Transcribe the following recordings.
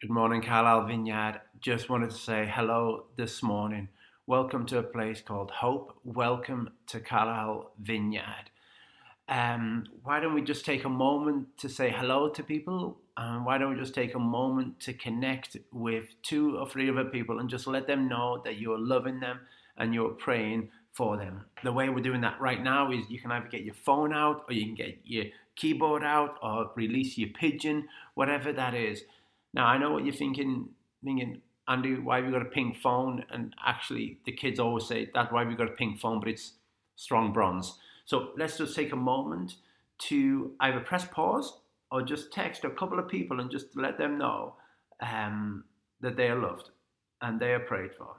Good morning, Carlisle Vineyard. Just wanted to say hello this morning. Welcome to a place called Hope. Welcome to Carlisle Vineyard. Um, why don't we just take a moment to say hello to people? And why don't we just take a moment to connect with two or three other people and just let them know that you're loving them and you're praying for them. The way we're doing that right now is you can either get your phone out or you can get your keyboard out or release your pigeon, whatever that is now I know what you're thinking, thinking, Andy, why have you got a pink phone? And actually, the kids always say that's why we got a pink phone, but it's strong bronze. So let's just take a moment to either press pause or just text a couple of people and just let them know um, that they are loved and they are prayed for.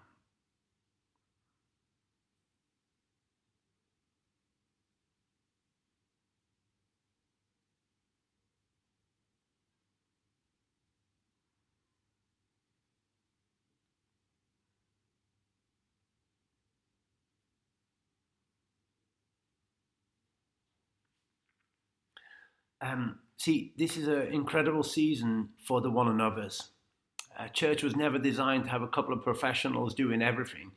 Um, see, this is an incredible season for the one another's. Uh, church was never designed to have a couple of professionals doing everything,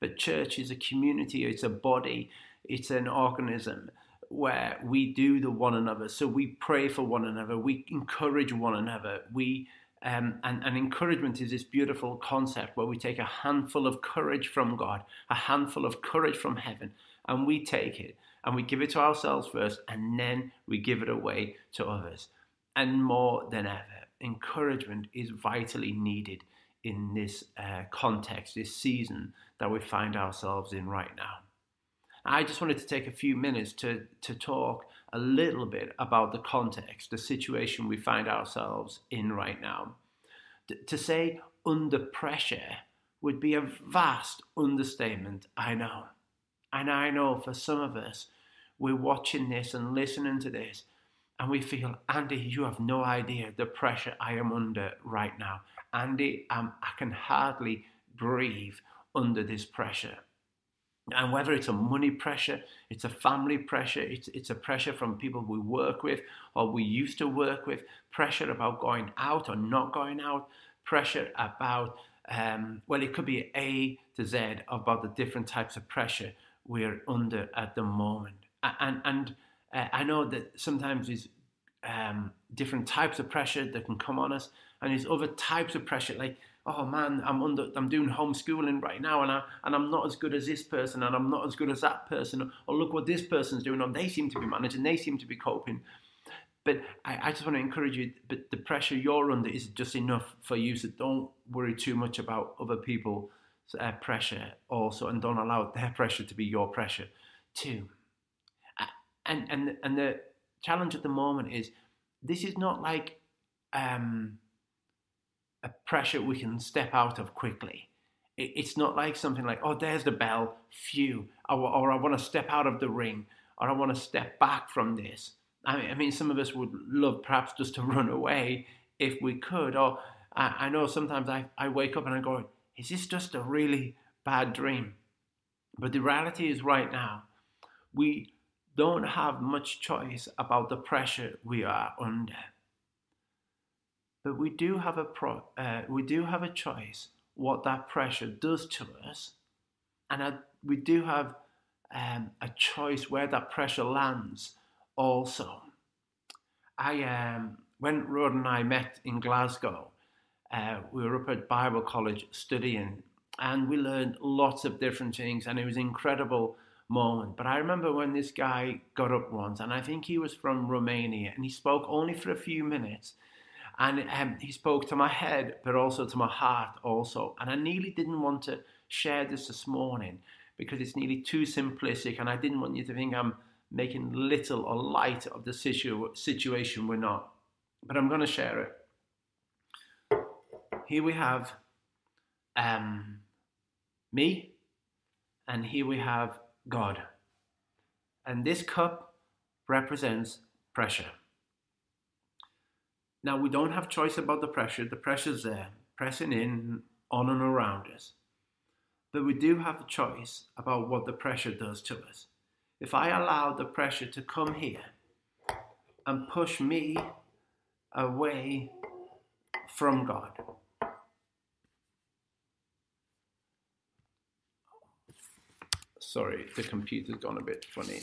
but church is a community, it's a body, it's an organism where we do the one another. So we pray for one another, we encourage one another, we um, and, and encouragement is this beautiful concept where we take a handful of courage from God, a handful of courage from heaven, and we take it and we give it to ourselves first and then we give it away to others. And more than ever, encouragement is vitally needed in this uh, context, this season that we find ourselves in right now. I just wanted to take a few minutes to, to talk a little bit about the context, the situation we find ourselves in right now. D- to say under pressure would be a vast understatement, I know. And I know for some of us, we're watching this and listening to this, and we feel, Andy, you have no idea the pressure I am under right now. Andy, um, I can hardly breathe under this pressure. And whether it's a money pressure, it's a family pressure, it's, it's a pressure from people we work with or we used to work with, pressure about going out or not going out, pressure about, um, well, it could be A to Z about the different types of pressure we're under at the moment and and uh, I know that sometimes there's um, different types of pressure that can come on us, and there's other types of pressure like oh man, I'm under, I'm doing homeschooling right now, and I and I'm not as good as this person, and I'm not as good as that person, or look what this person's doing, or they seem to be managing, they seem to be coping. But I, I just want to encourage you. But the pressure you're under is just enough for you. So don't worry too much about other people's uh, pressure also, and don't allow their pressure to be your pressure too and and and the challenge at the moment is this is not like um, a pressure we can step out of quickly. It, it's not like something like, oh, there's the bell, phew, or, or I want to step out of the ring, or I want to step back from this. I mean, I mean, some of us would love perhaps just to run away if we could. Or I, I know sometimes I, I wake up and I go, is this just a really bad dream? But the reality is, right now, we don't have much choice about the pressure we are under. But we do have a pro, uh, we do have a choice what that pressure does to us, and we do have um, a choice where that pressure lands. Also, I um, when Rod and I met in Glasgow, uh, we were up at Bible College studying, and we learned lots of different things, and it was incredible moment. But I remember when this guy got up once, and I think he was from Romania, and he spoke only for a few minutes. And um, he spoke to my head, but also to my heart, also. And I nearly didn't want to share this this morning because it's nearly too simplistic, and I didn't want you to think I'm making little or light of the situ- situation we're not. But I'm going to share it. Here we have um, me, and here we have God. And this cup represents pressure. Now, we don't have choice about the pressure. The pressure's there, pressing in on and around us. But we do have a choice about what the pressure does to us. If I allow the pressure to come here and push me away from God. Sorry, the computer's gone a bit funny.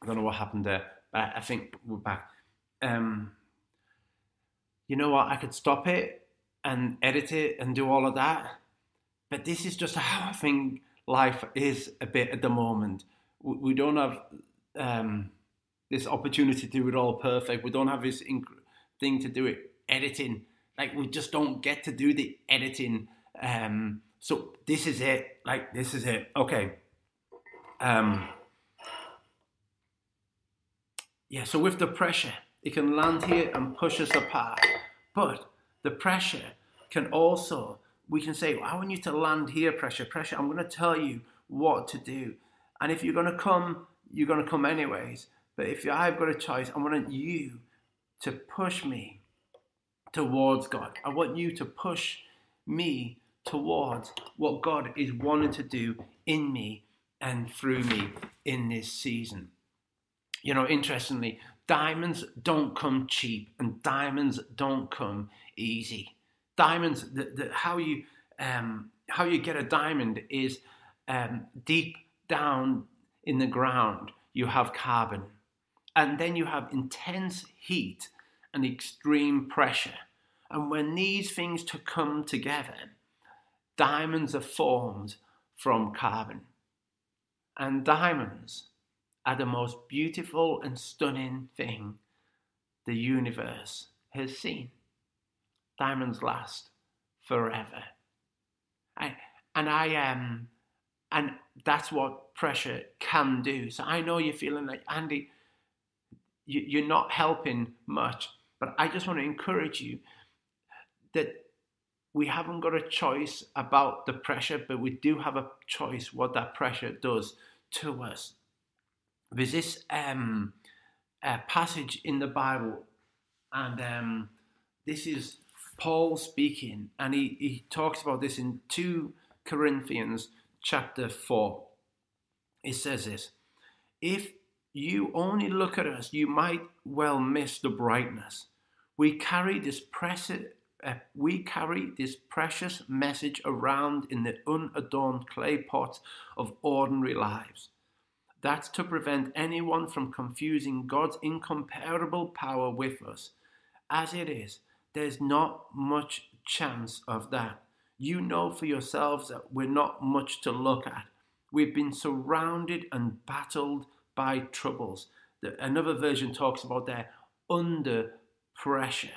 I don't know what happened there. but I think we're back. Um, you know what? I could stop it and edit it and do all of that, but this is just how I think life is a bit at the moment. We don't have um, this opportunity to do it all perfect. We don't have this inc- thing to do it editing. Like we just don't get to do the editing. Um, so this is it. Like this is it. Okay. Um, yeah, so with the pressure, it can land here and push us apart. But the pressure can also, we can say, well, I want you to land here, pressure, pressure. I'm going to tell you what to do. And if you're going to come, you're going to come anyways. But if I've got a choice, I want you to push me towards God. I want you to push me towards what God is wanting to do in me and through me in this season you know, interestingly, diamonds don't come cheap and diamonds don't come easy. Diamonds, the, the, how you um, how you get a diamond is um, deep down in the ground. You have carbon, and then you have intense heat and extreme pressure. And when these things to come together, diamonds are formed from carbon. And diamonds are the most beautiful and stunning thing the universe has seen. Diamonds last forever. I, and I am, um, and that's what pressure can do. So I know you're feeling like, Andy, you, you're not helping much, but I just want to encourage you that we haven't got a choice about the pressure, but we do have a choice what that pressure does to us there's this um, uh, passage in the Bible, and um, this is Paul speaking, and he, he talks about this in 2 Corinthians chapter 4. It says this If you only look at us, you might well miss the brightness. We carry this precious, uh, we carry this precious message around in the unadorned clay pots of ordinary lives. That's to prevent anyone from confusing God's incomparable power with us. As it is, there's not much chance of that. You know for yourselves that we're not much to look at. We've been surrounded and battled by troubles. Another version talks about there under pressure.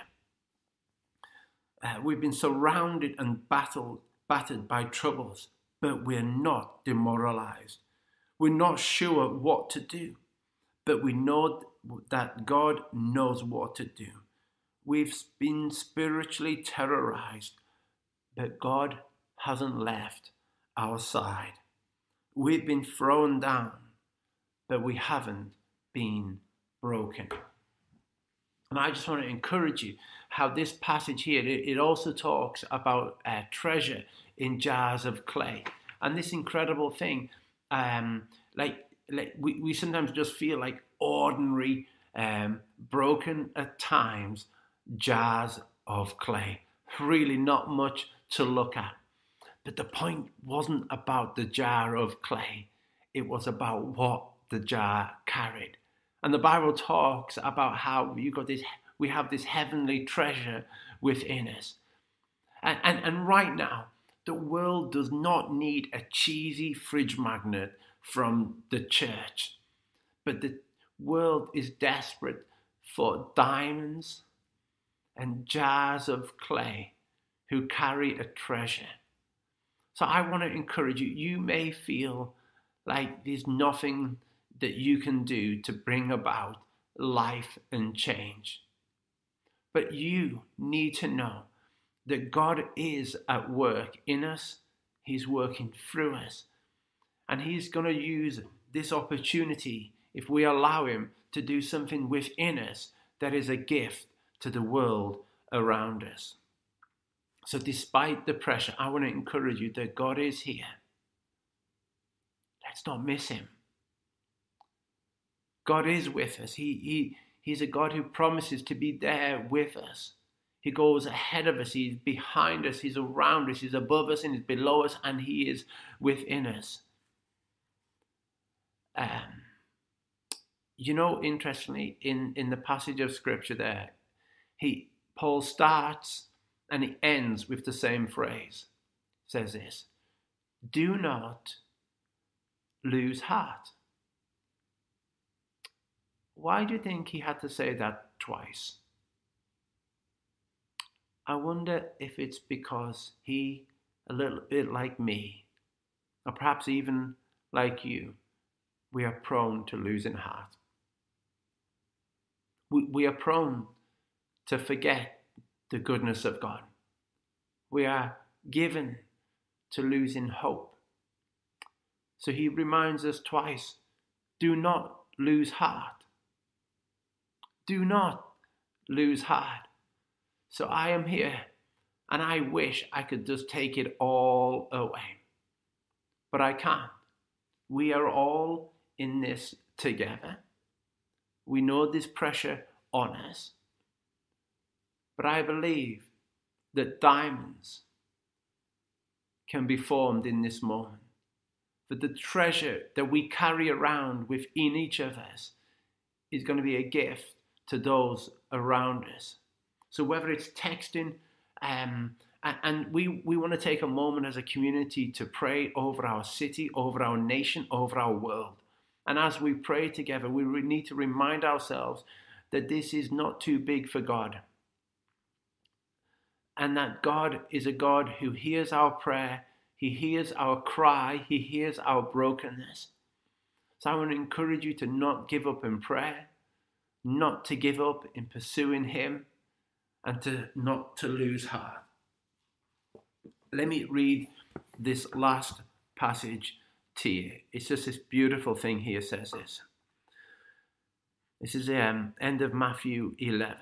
Uh, we've been surrounded and battled, battered by troubles, but we're not demoralized. We're not sure what to do, but we know that God knows what to do. We've been spiritually terrorized, but God hasn't left our side. We've been thrown down, but we haven't been broken. And I just want to encourage you how this passage here, it, also talks about uh, treasure in jars of clay. And this incredible thing um, like like we, we sometimes just feel like ordinary, um, broken at times jars of clay. Really, not much to look at. But the point wasn't about the jar of clay, it was about what the jar carried. And the Bible talks about how you got this, we have this heavenly treasure within us. And, and, and right now, the world does not need a cheesy fridge magnet from the church, but the world is desperate for diamonds and jars of clay who carry a treasure. So I want to encourage you. You may feel like there's nothing that you can do to bring about life and change. But you need to know that God is at work in us, He's working through us, and He's going to use this opportunity, if we allow Him, to do something within us that is a gift to the world around us. So, despite the pressure, I want to encourage you that God is here. Let's not miss Him. God is with us. He, he, he's a God who promises to be there with us. He goes ahead of us, He's behind us, He's around us, He's above us, and He's below us, and He is within us. Um, you know, interestingly, in, in the passage of Scripture there, he Paul starts and he ends with the same phrase. says this Do not lose heart. Why do you think he had to say that twice? I wonder if it's because he, a little bit like me, or perhaps even like you, we are prone to losing heart. We, we are prone to forget the goodness of God. We are given to losing hope. So he reminds us twice do not lose heart. Do not lose heart. So I am here and I wish I could just take it all away. But I can't. We are all in this together. We know this pressure on us. But I believe that diamonds can be formed in this moment. That the treasure that we carry around within each of us is going to be a gift to those around us. So whether it's texting, um, and we, we want to take a moment as a community to pray over our city, over our nation, over our world. And as we pray together, we need to remind ourselves that this is not too big for God. And that God is a God who hears our prayer, He hears our cry, He hears our brokenness. So I want to encourage you to not give up in prayer, not to give up in pursuing Him, and to not to lose heart. Let me read this last passage to you. It's just this beautiful thing here says this. This is the um, end of Matthew 11.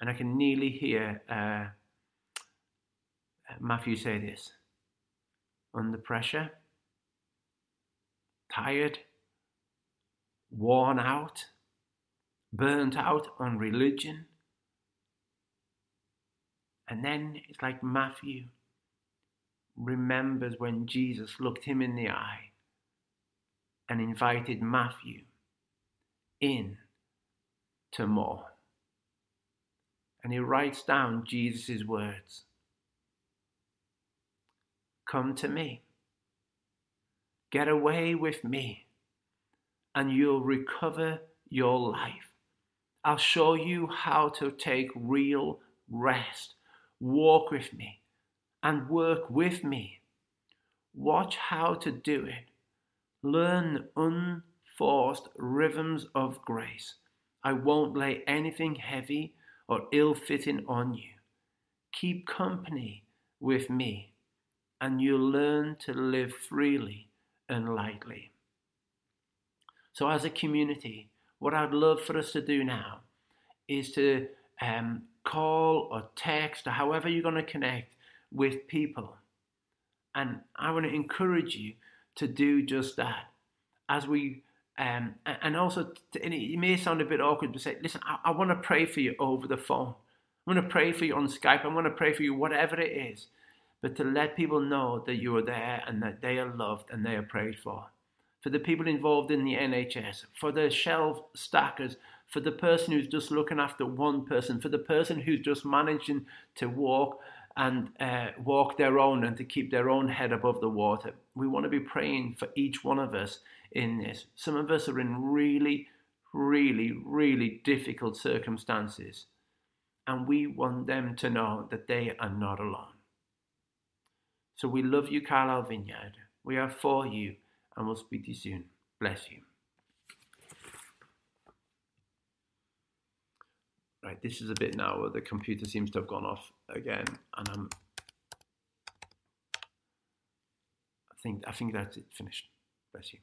And I can nearly hear uh, Matthew say this under pressure, tired, worn out, burnt out on religion. And then it's like Matthew remembers when Jesus looked him in the eye and invited Matthew in to more. And he writes down Jesus' words Come to me, get away with me, and you'll recover your life. I'll show you how to take real rest. Walk with me and work with me. Watch how to do it. Learn un forced rhythms of grace. I won't lay anything heavy or ill fitting on you. Keep company with me, and you'll learn to live freely and lightly. So, as a community, what I'd love for us to do now is to um, call or text or however you're going to connect with people. And I want to encourage you to do just that as we um, and also, and it may sound a bit awkward to say, listen, I, I want to pray for you over the phone. I want to pray for you on Skype. I want to pray for you, whatever it is. But to let people know that you are there and that they are loved and they are prayed for. For the people involved in the NHS, for the shelf stackers, for the person who's just looking after one person, for the person who's just managing to walk and uh, walk their own and to keep their own head above the water. We want to be praying for each one of us in this. Some of us are in really, really, really difficult circumstances, and we want them to know that they are not alone. So we love you, Carlisle Vineyard. We are for you, and we'll speak to you soon. Bless you. Right, this is a bit now where the computer seems to have gone off again, and I'm. I think I think that's it. Finished. Bless you.